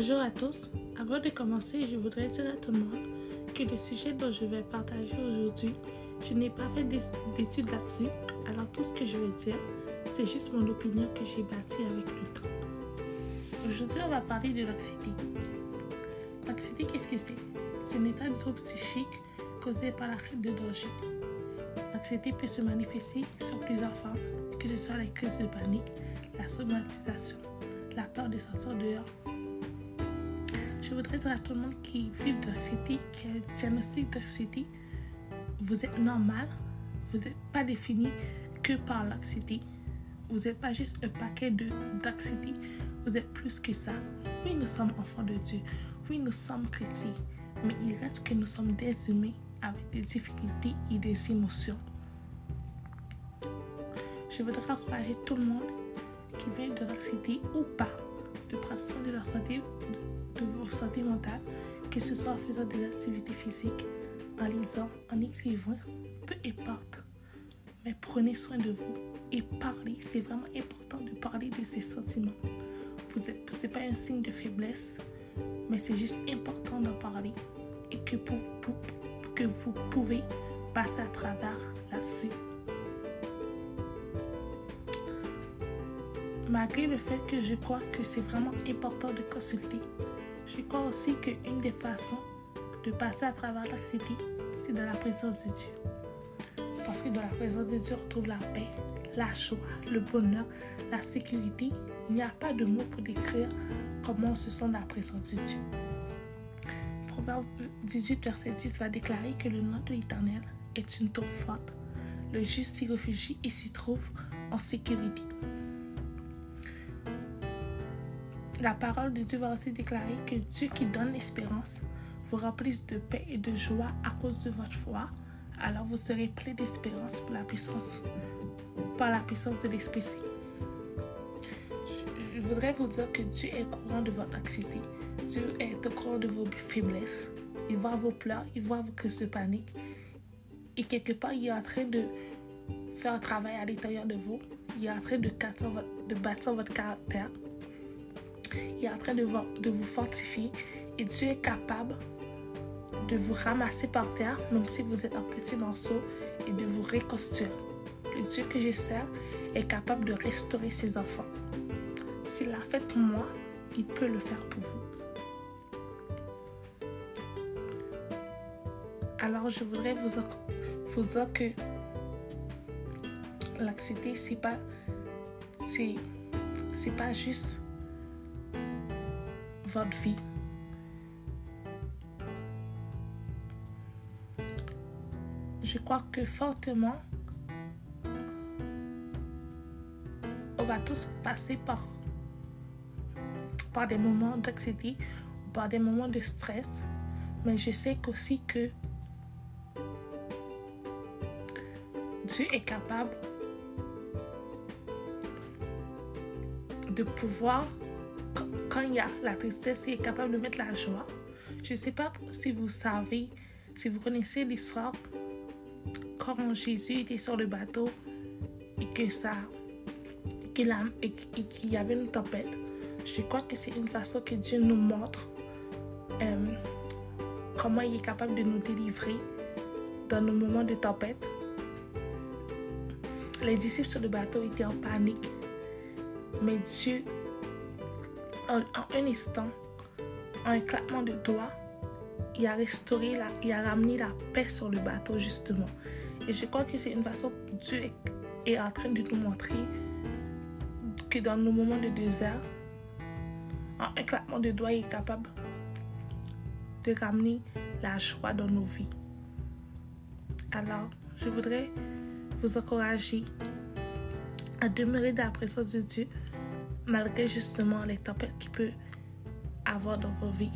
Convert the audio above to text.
Bonjour à tous. Avant de commencer, je voudrais dire à tout le monde que le sujet dont je vais partager aujourd'hui, je n'ai pas fait d'études là-dessus. Alors tout ce que je vais dire, c'est juste mon opinion que j'ai bâtie avec le temps. Aujourd'hui, on va parler de l'anxiété. L'anxiété, qu'est-ce que c'est? C'est un état de trouble psychique causé par la crainte de danger. L'anxiété peut se manifester sur plusieurs formes, que ce soit la crise de panique, la somatisation, la peur de sortir dehors. Je voudrais dire à tout le monde qui vit d'anxiété, qui a un diagnostic d'anxiété, vous êtes normal, vous n'êtes pas défini que par l'anxiété. Vous n'êtes pas juste un paquet d'anxiété, vous êtes plus que ça. Oui, nous sommes enfants de Dieu. Oui, nous sommes chrétiens. Mais il reste que nous sommes des humains avec des difficultés et des émotions. Je voudrais encourager tout le monde qui vit de l'anxiété ou pas de prendre soin de leur santé, de, votre santé mentale, que ce soit en faisant des activités physiques, en lisant, en écrivant, peu importe. Mais prenez soin de vous et parlez. C'est vraiment important de parler de ces sentiments. Ce n'est pas un signe de faiblesse, mais c'est juste important d'en parler et que, que vous pouvez passer à travers là-dessus. Malgré le fait que je crois que c'est vraiment important de consulter, je crois aussi qu'une des façons de passer à travers l'anxiété, c'est dans la présence de Dieu. Parce que dans la présence de Dieu, on trouve la paix, la joie, le bonheur, la sécurité. Il n'y a pas de mots pour décrire comment on se sent dans la présence de Dieu. Proverbe 18, verset 10 va déclarer que le nom de l'Éternel est une tour forte. Le juste s'y réfugie et s'y trouve en sécurité. La parole de Dieu va aussi déclarer que Dieu qui donne l'espérance vous remplisse de paix et de joie à cause de votre foi. Alors vous serez plein d'espérance pour la par la puissance de l'Esprit Je voudrais vous dire que Dieu est courant de votre anxiété. Dieu est au courant de vos faiblesses. Il voit vos pleurs, il voit vos crises de panique. Et quelque part, il est en train de faire un travail à l'intérieur de vous. Il est en train de bâtir votre caractère. Il est en train de vous, fortifier. Et Dieu est capable de vous ramasser par terre, même si vous êtes un petit morceau, et de vous reconstruire. Le Dieu que je sers est capable de restaurer ses enfants. S'il l'a fait pour moi, il peut le faire pour vous. Alors je voudrais vous, dire que l'anxiété, c'est pas, pas juste votre vie. Je crois que fortement, on va tous passer par, par des moments d'anxiété ou par des moments de stress, mais je sais aussi que Dieu est capable de pouvoir, quand il y a la tristesse, il est capable de mettre la joie. Je ne sais pas si vous savez, si vous connaissez l'histoire, quand Jésus était sur le bateau et que ça, qu'il y avait une tempête. Je crois que c'est une façon que Dieu nous montre euh, comment il est capable de nous délivrer dans nos moments de tempête les disciples sur le bateau étaient en panique. Mais Dieu, en, un instant, en un claquement de doigts, il a restauré, la, il a ramené la paix sur le bateau, justement. Et je crois que c'est une façon Dieu est, en train de nous montrer que dans nos moments de désert, en un claquement de doigts, il est capable de ramener la joie dans nos vies. Alors, je voudrais vous encourager à demeurer dans la présence de Dieu malgré justement les tempêtes qu'il peut avoir dans vos vies.